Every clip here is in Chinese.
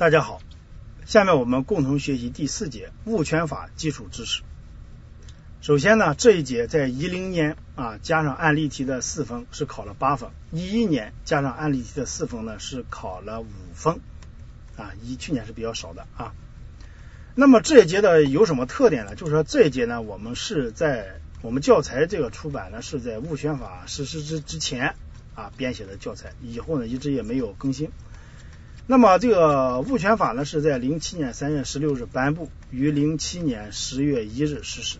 大家好，下面我们共同学习第四节物权法基础知识。首先呢，这一节在一零年啊加上案例题的四分是考了八分，一一年加上案例题的四分呢是考了五分啊，一去年是比较少的啊。那么这一节的有什么特点呢？就是说这一节呢，我们是在我们教材这个出版呢是在物权法实施之之前啊编写的教材，以后呢一直也没有更新。那么这个物权法呢，是在零七年三月十六日颁布，于零七年十月一日实施。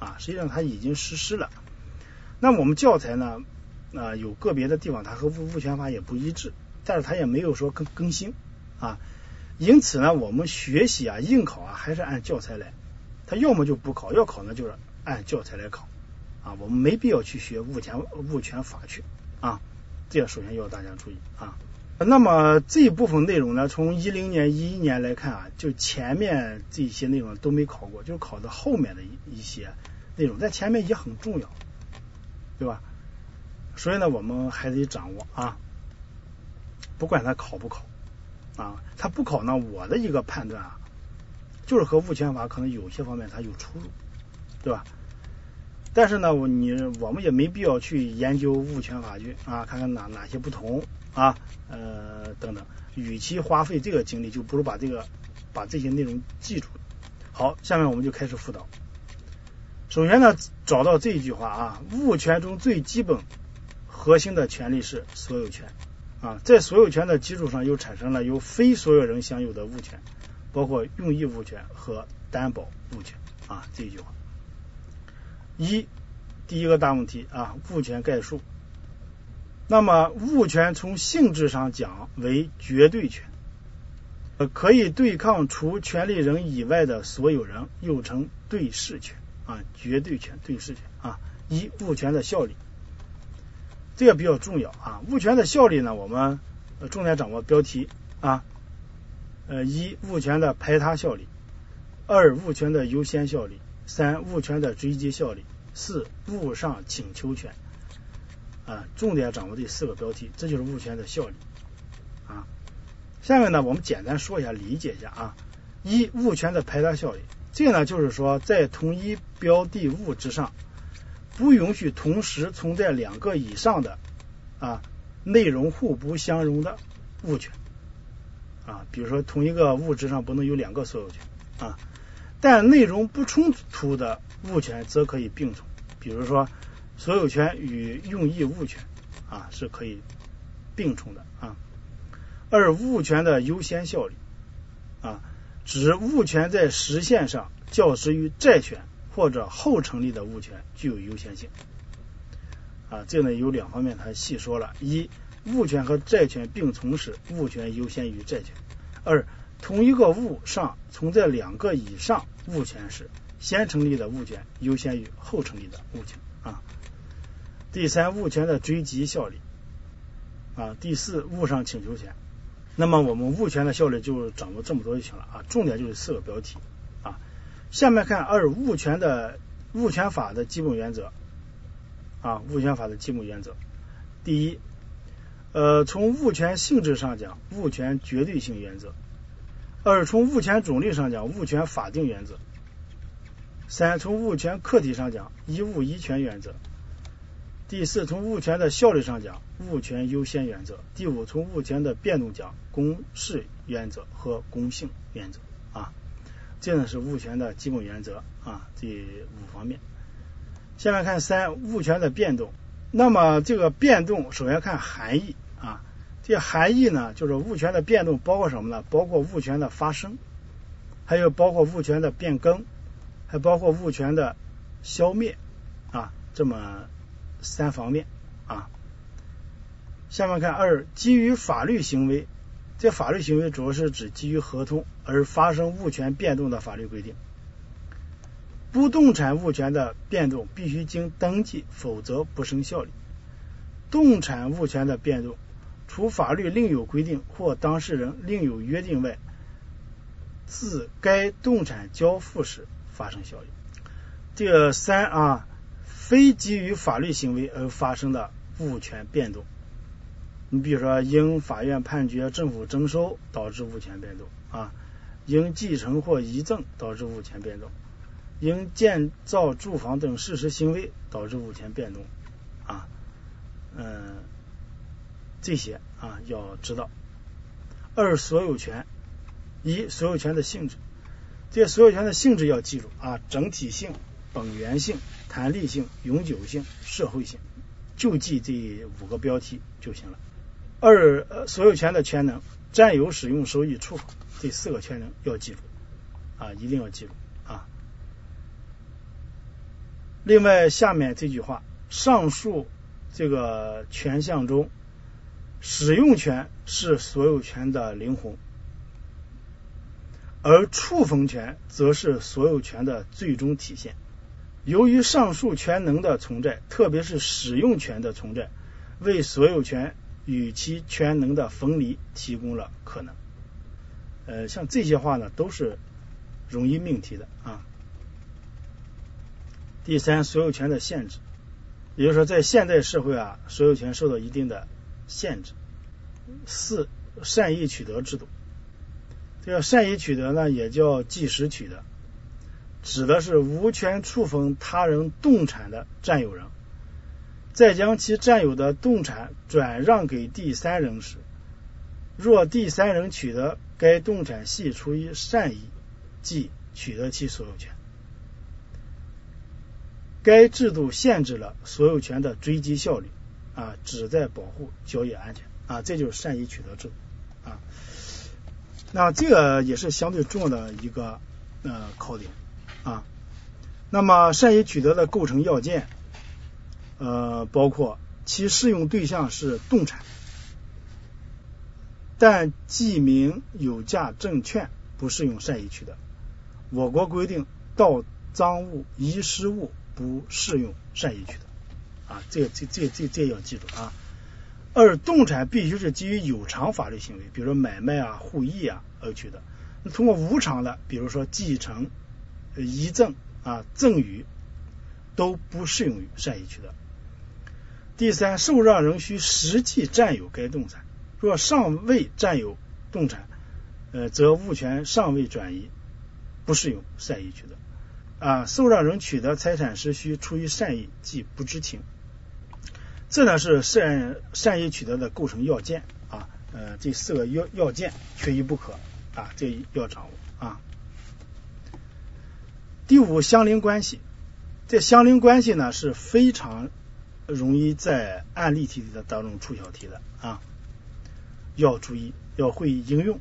啊，实际上它已经实施了。那我们教材呢，啊有个别的地方它和物物权法也不一致，但是它也没有说更更新啊。因此呢，我们学习啊应考啊还是按教材来。它要么就不考，要考呢就是按教材来考啊。我们没必要去学物权物权法去啊。这首先要大家注意啊。那么这部分内容呢，从一零年、一一年来看啊，就前面这些内容都没考过，就考的后面的一一些内容，在前面也很重要，对吧？所以呢，我们还得掌握啊，不管他考不考啊，他不考呢，我的一个判断啊，就是和物权法可能有些方面它有出入，对吧？但是呢，你我们也没必要去研究物权法去啊，看看哪哪些不同。啊，呃，等等，与其花费这个精力，就不如把这个把这些内容记住。好，下面我们就开始辅导。首先呢，找到这一句话啊，物权中最基本核心的权利是所有权啊，在所有权的基础上又产生了由非所有人享有的物权，包括用益物权和担保物权啊，这一句话。一，第一个大问题啊，物权概述。那么物权从性质上讲为绝对权，呃，可以对抗除权利人以外的所有人，又称对事权啊，绝对权、对事权啊。一物权的效力，这个比较重要啊。物权的效力呢，我们重点掌握标题啊。呃，一物权的排他效力，二物权的优先效力，三物权的追及效力，四物上请求权。啊，重点掌握这四个标题，这就是物权的效力啊。下面呢，我们简单说一下，理解一下啊。一、物权的排他效力，这个呢就是说，在同一标的物之上，不允许同时存在两个以上的啊内容互不相容的物权啊。比如说，同一个物质上不能有两个所有权啊，但内容不冲突的物权则可以并存，比如说。所有权与用益物权啊是可以并存的啊。二物权的优先效力啊，指物权在实现上较之于债权或者后成立的物权具有优先性啊。这呢有两方面，他细说了：一，物权和债权并存时，物权优先于债权；二，同一个物上存在两个以上物权时，先成立的物权优先于后成立的物权啊。第三，物权的追及效力啊。第四，物上请求权。那么我们物权的效力就掌握这么多就行了啊。重点就是四个标题啊。下面看二物权的物权法的基本原则啊。物权法的基本原则，第一，呃，从物权性质上讲，物权绝对性原则；二，从物权种类上讲，物权法定原则；三，从物权客体上讲，一物一权原则。第四，从物权的效力上讲，物权优先原则；第五，从物权的变动讲，公示原则和公性原则啊，这呢是物权的基本原则啊，这五方面。下面看三，物权的变动。那么这个变动，首先看含义啊，这含义呢，就是物权的变动包括什么呢？包括物权的发生，还有包括物权的变更，还包括物权的消灭啊，这么。三方面啊，下面看二，基于法律行为，这法律行为主要是指基于合同而发生物权变动的法律规定。不动产物权的变动必须经登记，否则不生效力。动产物权的变动，除法律另有规定或当事人另有约定外，自该动产交付时发生效力。这三啊。非基于法律行为而发生的物权变动你比如说，因法院判决政府征收导致物权变动啊，因继承或遗赠导致物权变动，因建造住房等事实行为导致物权变动啊，嗯，这些啊要知道。二所有权，一所有权的性质，这所有权的性质要记住啊，整体性、本源性、弹力性、永久性、社会性，就记这五个标题就行了。二呃，所有权的权能，占有、使用、收益、处罚这四个权能要记住啊，一定要记住啊。另外，下面这句话，上述这个权项中，使用权是所有权的灵魂，而处分权则是所有权的最终体现。由于上述权能的存在，特别是使用权的存在，为所有权。与其权能的分离提供了可能，呃，像这些话呢，都是容易命题的啊。第三，所有权的限制，也就是说，在现代社会啊，所有权受到一定的限制。四，善意取得制度，这个善意取得呢，也叫即时取得，指的是无权处分他人动产的占有人。再将其占有的动产转让给第三人时，若第三人取得该动产系出于善意，即取得其所有权。该制度限制了所有权的追击效率，啊，旨在保护交易安全，啊，这就是善意取得制度，啊，那这个也是相对重要的一个呃考点，啊，那么善意取得的构成要件。呃，包括其适用对象是动产，但记名有价证券不适用善意取得。我国规定盗赃物、遗失物不适用善意取得。啊，这这这这这要记住啊。二，动产必须是基于有偿法律行为，比如说买卖啊、互易啊而取得。那通过无偿的，比如说继承、遗赠啊、赠与，都不适用于善意取得。第三，受让人需实际占有该动产，若尚未占有动产，呃，则物权尚未转移，不适用善意取得。啊，受让人取得财产时需出于善意，即不知情。这呢是善善意取得的构成要件啊，呃，这四个要要件缺一不可啊，这要掌握啊。第五，相邻关系，这相邻关系呢是非常。容易在案例题的当中出小题的啊，要注意要会应用。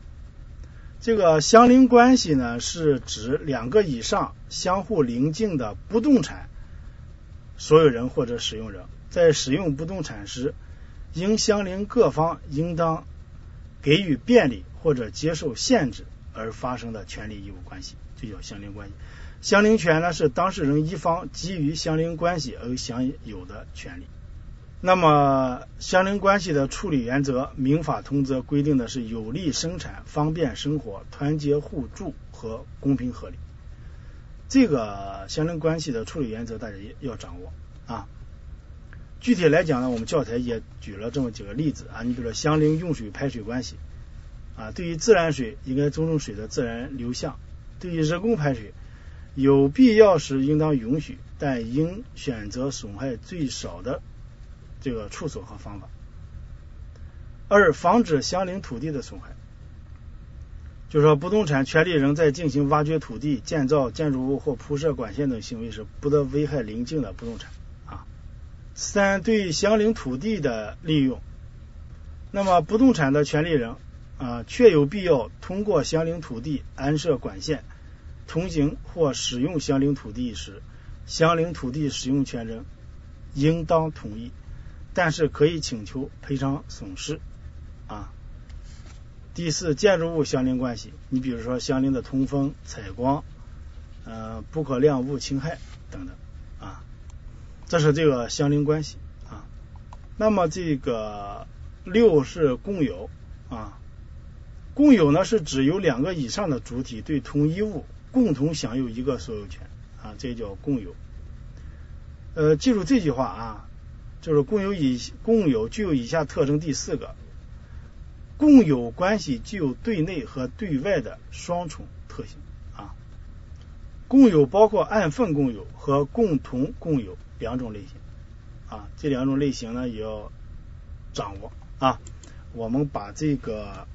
这个相邻关系呢，是指两个以上相互邻近的不动产所有人或者使用人，在使用不动产时，应相邻各方应当给予便利或者接受限制而发生的权利义务关系，就叫相邻关系。相邻权呢是当事人一方基于相邻关系而享有的权利。那么相邻关系的处理原则，民法通则规定的是有利生产、方便生活、团结互助和公平合理。这个相邻关系的处理原则大家也要掌握啊。具体来讲呢，我们教材也举了这么几个例子啊。你比如说相邻用水排水关系啊，对于自来水应该尊重水的自然流向，对于人工排水。有必要时应当允许，但应选择损害最少的这个处所和方法。二、防止相邻土地的损害，就说不动产权利人在进行挖掘土地、建造建筑物或铺设管线等行为时，不得危害邻近的不动产。啊。三、对相邻土地的利用，那么不动产的权利人啊，确有必要通过相邻土地安设管线。通行或使用相邻土地时，相邻土地使用权人应当同意，但是可以请求赔偿损失。啊，第四，建筑物相邻关系，你比如说相邻的通风、采光，呃，不可量物侵害等等，啊，这是这个相邻关系啊。那么这个六是共有啊，共有呢是指有两个以上的主体对同一物。共同享有一个所有权啊，这叫共有。呃，记住这句话啊，就是共有以共有具有以下特征第四个，共有关系具有对内和对外的双重特性啊。共有包括按份共有和共同共有两种类型啊，这两种类型呢也要掌握啊。我们把这个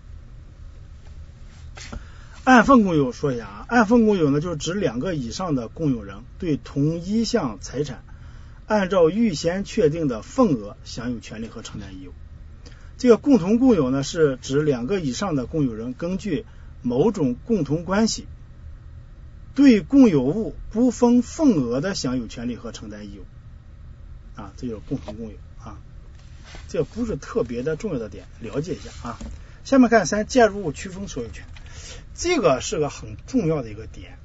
按份共有说一下啊，按份共有呢就是指两个以上的共有人对同一项财产按照预先确定的份额享有权利和承担义务。这个共同共有呢是指两个以上的共有人根据某种共同关系。对共有物不分份额的享有权利和承担义务啊，这就是共同共有啊，这不是特别的重要的点，了解一下啊。下面看三，建筑物区分所有权，这个是个很重要的一个点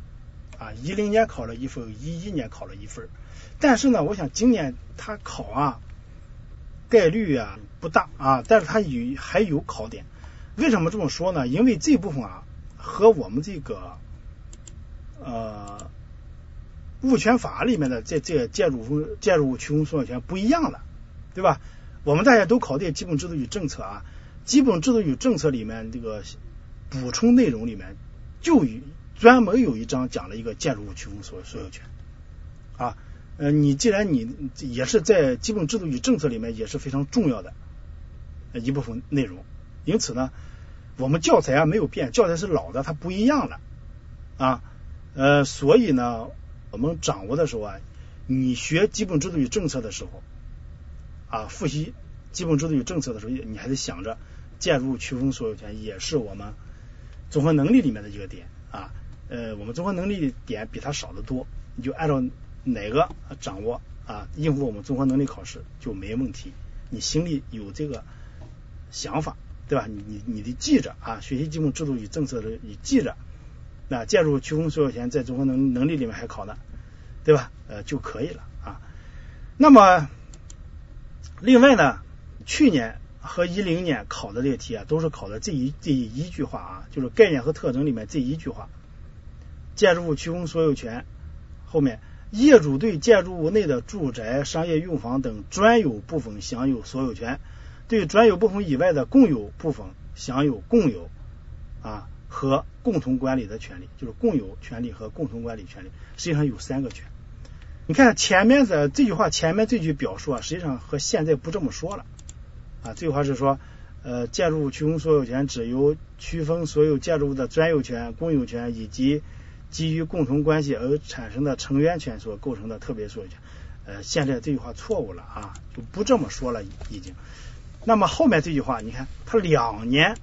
啊。一零年考了一分，一一年考了一分，但是呢，我想今年他考啊概率啊不大啊，但是他有还有考点。为什么这么说呢？因为这部分啊和我们这个。呃，物权法里面的这这建筑物建筑物区分所有权不一样了，对吧？我们大家都考的基本制度与政策啊，基本制度与政策里面这个补充内容里面就有专门有一章讲了一个建筑物区分所所有权啊。呃，你既然你也是在基本制度与政策里面也是非常重要的一部分内容，因此呢，我们教材啊没有变，教材是老的，它不一样了啊。呃，所以呢，我们掌握的时候啊，你学基本制度与政策的时候啊，复习基本制度与政策的时候，你还得想着建筑物区分所有权也是我们综合能力里面的一个点啊。呃，我们综合能力的点比它少得多，你就按照哪个掌握啊，应付我们综合能力考试就没问题。你心里有这个想法，对吧？你你你得记着啊，学习基本制度与政策的，你记着。那建筑区分所有权在综合能能力里面还考呢，对吧？呃，就可以了啊。那么，另外呢，去年和一零年考的这些题啊，都是考的这一这一句话啊，就是概念和特征里面这一句话。建筑物区分所有权后面，业主对建筑物内的住宅、商业用房等专有部分享有所有权，对专有部分以外的共有部分享有共有啊。和共同管理的权利，就是共有权利和共同管理权利，实际上有三个权。你看前面的这句话，前面这句表述啊，实际上和现在不这么说了啊。这句话是说，呃，建筑物区分所有权指由区分所有建筑物的专有权、共有权以及基于共同关系而产生的成员权所构成的特别所有权。呃，现在这句话错误了啊，就不这么说了已经。那么后面这句话，你看它两年。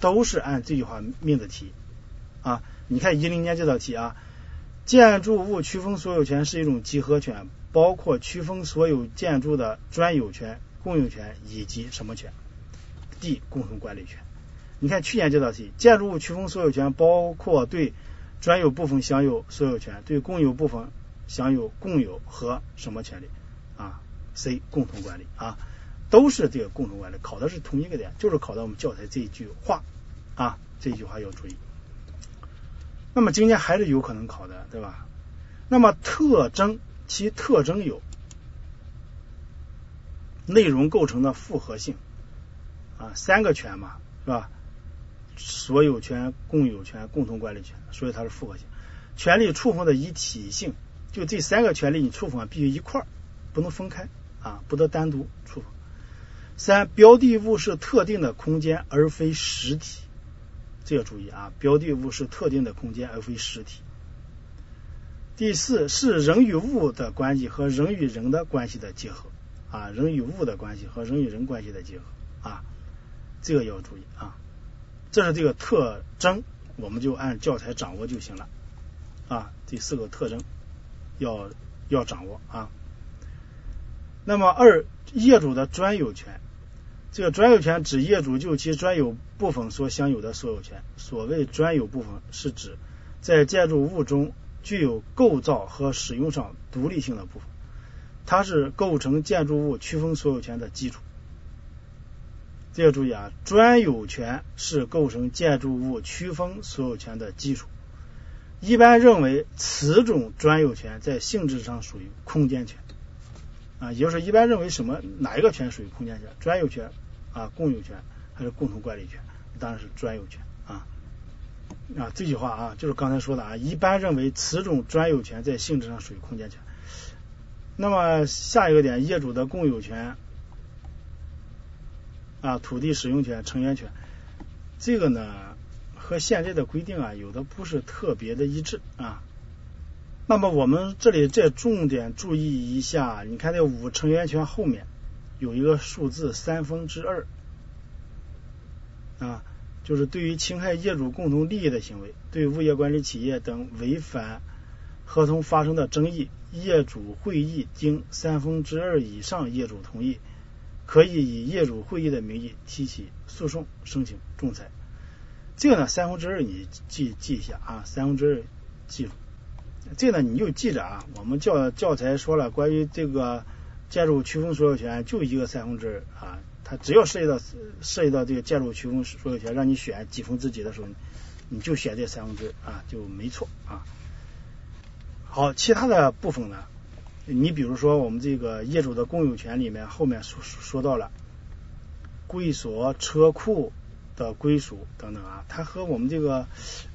都是按这句话命的题啊！你看一零年这道题啊，建筑物区分所有权是一种集合权，包括区分所有建筑的专有权、共有权以及什么权？D 共同管理权。你看去年这道题，建筑物区分所有权包括对专有部分享有所有权，对共有部分享有共有和什么权利啊？C 共同管理啊，都是这个共同管理，考的是同一个点，就是考的我们教材这一句话。啊，这句话要注意。那么今天还是有可能考的，对吧？那么特征，其特征有内容构成的复合性啊，三个权嘛，是吧？所有权、共有权、共同管理权，所以它是复合性。权利触碰的一体性，就这三个权利你触碰必须一块儿，不能分开啊，不得单独触碰。三，标的物是特定的空间而非实体。这要注意啊，标的物是特定的空间而非实体。第四是人与物的关系和人与人的关系的结合啊，人与物的关系和人与人关系的结合啊，这个要注意啊。这是这个特征，我们就按教材掌握就行了啊。这四个特征要要掌握啊。那么二，业主的专有权。这个专有权指业主就其专有部分所享有的所有权。所谓专有部分，是指在建筑物中具有构造和使用上独立性的部分，它是构成建筑物区分所有权的基础。这要注意啊，专有权是构成建筑物区分所有权的基础。一般认为，此种专有权在性质上属于空间权啊，也就是一般认为什么哪一个权属于空间权？专有权啊，共有权还是共同管理权？当然是专有权啊啊，这句话啊，就是刚才说的啊，一般认为此种专有权在性质上属于空间权。那么下一个点，业主的共有权啊，土地使用权、成员权，这个呢和现在的规定啊，有的不是特别的一致啊。那么我们这里再重点注意一下，你看这五成员权后面有一个数字三分之二啊，就是对于侵害业主共同利益的行为，对物业管理企业等违反合同发生的争议，业主会议经三分之二以上业主同意，可以以业主会议的名义提起诉讼，申请仲裁。这个呢，三分之二你记记一下啊，三分之二记住。这个呢，你就记着啊，我们教教材说了，关于这个建筑区分所有权就一个三分之二啊，它只要涉及到涉及到这个建筑区分所有权，让你选几分之几的时候，你就选这三分之二啊，就没错啊。好，其他的部分呢，你比如说我们这个业主的共有权里面后面说说到了柜所、车库的归属等等啊，它和我们这个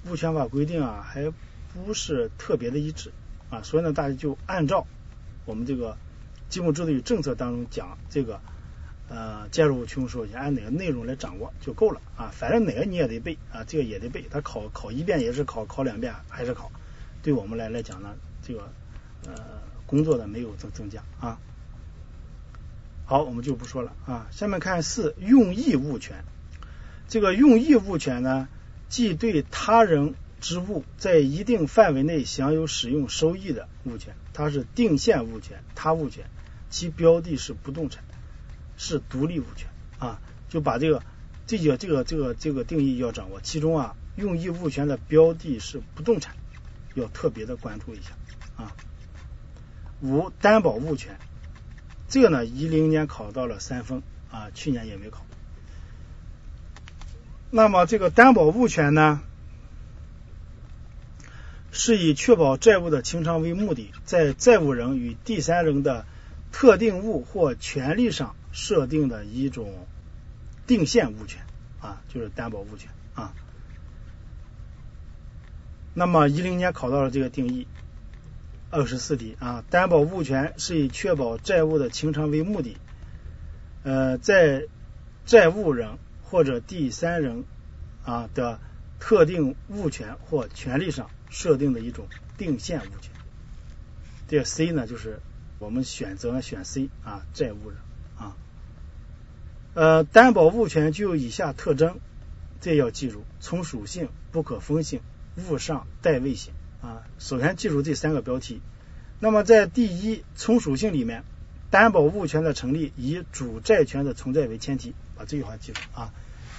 物权法规定啊还。不是特别的一致啊，所以呢，大家就按照我们这个基本制度与政策当中讲这个呃介入区分所有权按哪个内容来掌握就够了啊，反正哪个你也得背啊，这个也得背，他考考一遍也是考，考两遍还是考，对我们来来讲呢，这个呃工作的没有增增加啊。好，我们就不说了啊，下面看四用益物权，这个用益物权呢，即对他人。之物在一定范围内享有使用收益的物权，它是定限物权、他物权，其标的是不动产，是独立物权啊。就把这个这个这个这个这个定义要掌握，其中啊，用益物权的标的是不动产，要特别的关注一下啊。五担保物权，这个呢，一零年考到了三分啊，去年也没考。那么这个担保物权呢？是以确保债务的清偿为目的，在债务人与第三人的特定物或权利上设定的一种定限物权啊，就是担保物权啊。那么一零年考到了这个定义，二十四题啊，担保物权是以确保债务的清偿为目的，呃，在债务人或者第三人啊的特定物权或权利上。设定的一种定限物权，这 C 呢，就是我们选择选 C 啊，债务人啊，呃，担保物权具有以下特征，这要记住：从属性、不可分性、物上代位性啊。首先记住这三个标题。那么在第一从属性里面，担保物权的成立以主债权的存在为前提，把这句话记住啊。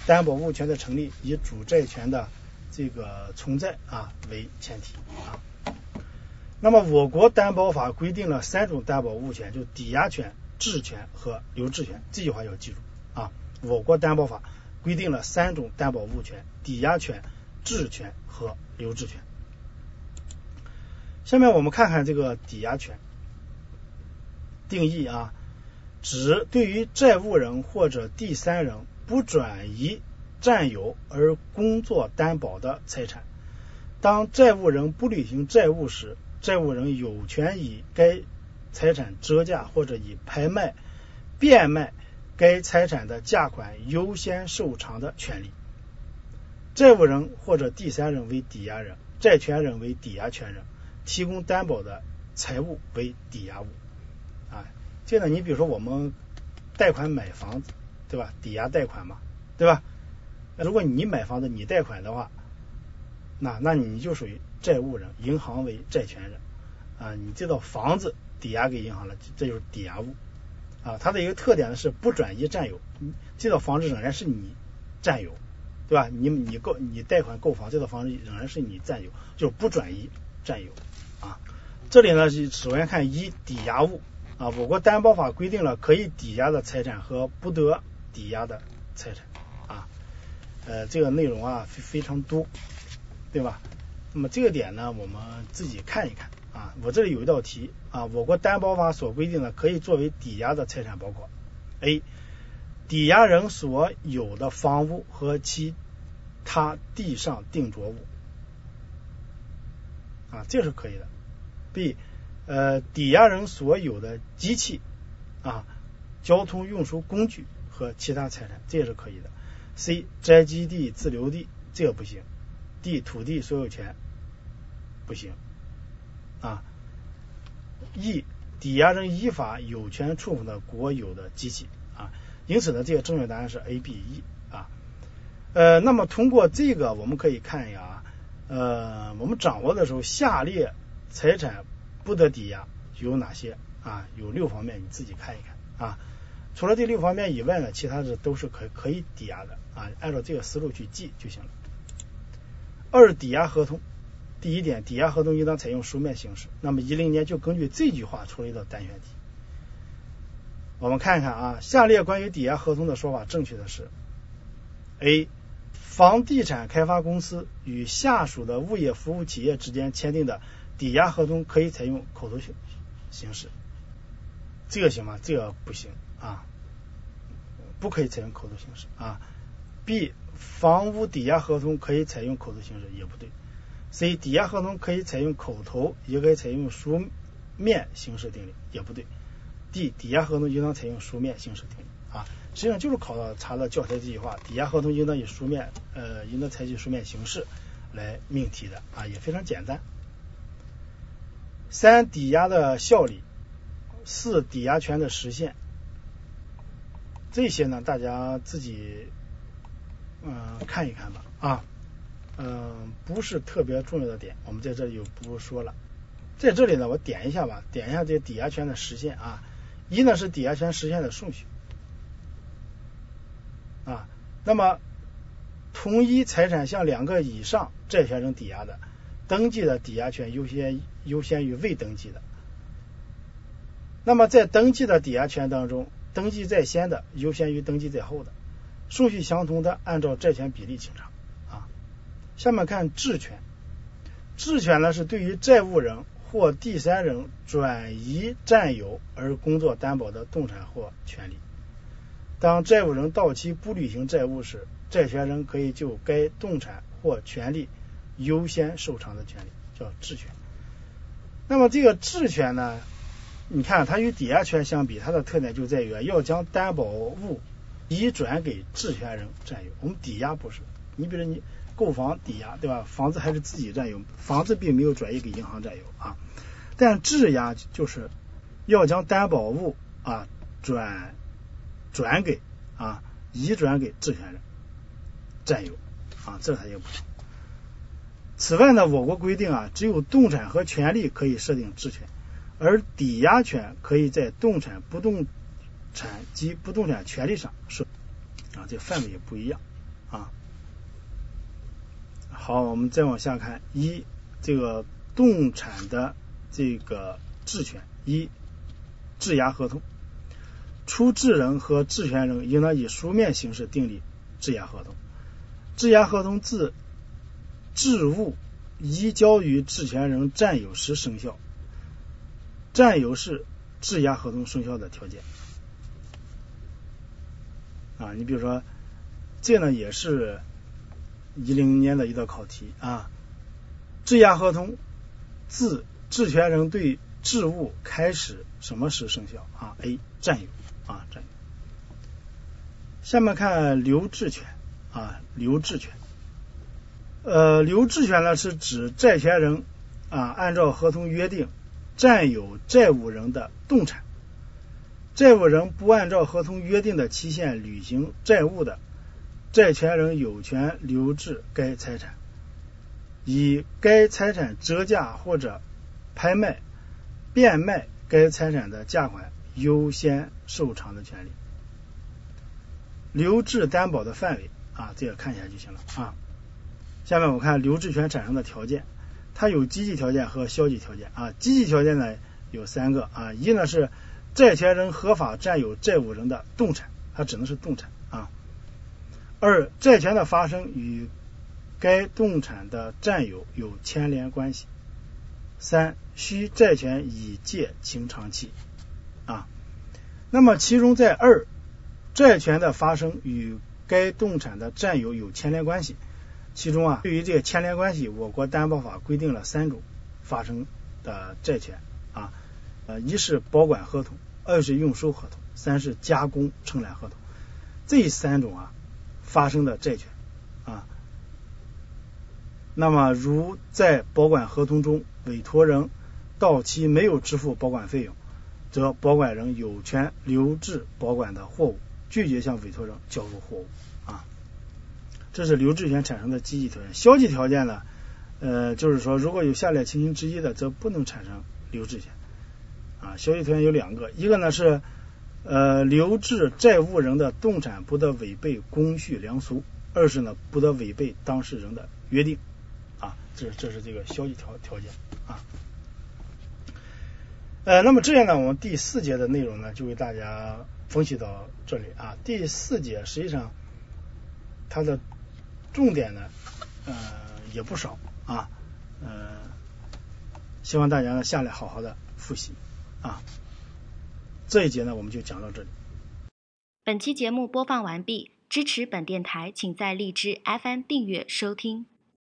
担保物权的成立以主债权的这个存在啊为前提啊，那么我国担保法规定了三种担保物权，就抵押权、质权和留置权。这句话要记住啊，我国担保法规定了三种担保物权：抵押权、质权和留置权。下面我们看看这个抵押权定义啊，指对于债务人或者第三人不转移。占有而工作担保的财产，当债务人不履行债务时，债务人有权以该财产折价或者以拍卖、变卖该财产的价款优先受偿的权利。债务人或者第三人为抵押人，债权人为抵押权人，提供担保的财物为抵押物。啊，这个你比如说我们贷款买房子，对吧？抵押贷款嘛，对吧？如果你买房子，你贷款的话，那那你就属于债务人，银行为债权人啊。你这套房子抵押给银行了，这就是抵押物啊。它的一个特点呢是不转移占有，这套房子仍然是你占有，对吧？你你购你贷款购房，这套房子仍然是你占有，就是不转移占有啊。这里呢是，首先看一抵押物啊，我国担保法规定了可以抵押的财产和不得抵押的财产啊。呃，这个内容啊非非常多，对吧？那么这个点呢，我们自己看一看。啊，我这里有一道题啊，我国担保法所规定的可以作为抵押的财产包括：A. 抵押人所有的房屋和其他地上定着物啊，这是可以的。B. 呃，抵押人所有的机器啊、交通运输工具和其他财产，这也是可以的。C. 宅基地、自留地，这个不行。D. 土地所有权不行啊。E. 抵押人依法有权处分的国有的机器啊。因此呢，这个正确答案是 A、B、E 啊。呃，那么通过这个，我们可以看一下啊，呃，我们掌握的时候，下列财产不得抵押有哪些啊？有六方面，你自己看一看啊。除了这六方面以外呢，其他的都是可可以抵押的啊。按照这个思路去记就行了。二、抵押合同，第一点，抵押合同应当采用书面形式。那么一零年就根据这句话出了一道单选题。我们看一看啊，下列关于抵押合同的说法正确的是：A. 房地产开发公司与下属的物业服务企业之间签订的抵押合同可以采用口头形形式，这个行吗？这个不行啊，不可以采用口头形式啊。B. 房屋抵押合同可以采用口头形式，也不对。C. 抵押合同可以采用口头，也可以采用书面形式订立，也不对。D 抵押合同应当采用书面形式订立啊，实际上就是考了查了教材这句话，抵押合同应当以书面呃应当采取书面形式来命题的啊，也非常简单。三抵押的效力，四抵押权的实现，这些呢大家自己嗯看一看吧啊，嗯不是特别重要的点，我们在这里就不说了。在这里呢，我点一下吧，点一下这抵押权的实现啊。一呢是抵押权实现的顺序啊，那么同一财产向两个以上债权人抵押的，登记的抵押权优先优先于未登记的。那么在登记的抵押权当中，登记在先的优先于登记在后的，顺序相同的按照债权比例清偿啊。下面看质权，质权呢是对于债务人。或第三人转移占有而工作担保的动产或权利，当债务人到期不履行债务时，债权人可以就该动产或权利优先受偿的权利，叫质权。那么这个质权呢，你看它与抵押权相比，它的特点就在于要将担保物移转给质权人占有。我们抵押不是，你比如你。购房抵押对吧？房子还是自己占有，房子并没有转移给银行占有啊。但质押就是要将担保物啊转转给啊移转给质权人占有啊，这才有不同。此外呢，我国规定啊，只有动产和权利可以设定质权，而抵押权可以在动产、不动产及不动产权利上设啊，这范围也不一样啊。好，我们再往下看一这个动产的这个质权一质押合同，出质人和质权人应当以书面形式订立质押合同。质押合同自质物移交于质权人占有时生效，占有是质押合同生效的条件。啊，你比如说，这呢也是。一零年的一道考题啊，质押合同自质权人对质物开始什么时生效啊？A. 占有啊占有。下面看留置权啊留置权，呃留置权呢是指债权人啊按照合同约定占有债务人的动产，债务人不按照合同约定的期限履行债务的。债权人有权留置该财产，以该财产折价或者拍卖、变卖该财产的价款优先受偿的权利。留置担保的范围啊，这个看一下就行了啊。下面我看留置权产生的条件，它有积极条件和消极条件啊。积极条件呢有三个啊，一呢是债权人合法占有债务人的动产，它只能是动产啊。二、债权的发生与该动产的占有有牵连关系三需债权已借清偿期啊。那么其中在二，债权的发生与该动产的占有有牵连关系。其中啊，对于这个牵连关系，我国担保法规定了三种发生的债权啊，呃，一是保管合同，二是用收合同，三是加工承揽合同。这三种啊发生的债权啊，那么如在保管合同中，委托人到期没有支付保管费用，则保管人有权留置保管的货物，拒绝向委托人交付货物啊。这是留置权产生的积极条件。消极条件呢，呃，就是说如果有下列情形之一的，则不能产生留置权啊。消极条件有两个，一个呢是呃留置债务人的动产不得违背公序良俗，二是呢不得违背当事人的约定啊。这这是这个消极条条件啊。呃，那么这样呢，我们第四节的内容呢就为大家分析到这里啊。第四节实际上它的重点呢，呃，也不少啊，呃，希望大家呢下来好好的复习啊。这一节呢，我们就讲到这里。本期节目播放完毕，支持本电台，请在荔枝 FM 订阅收听。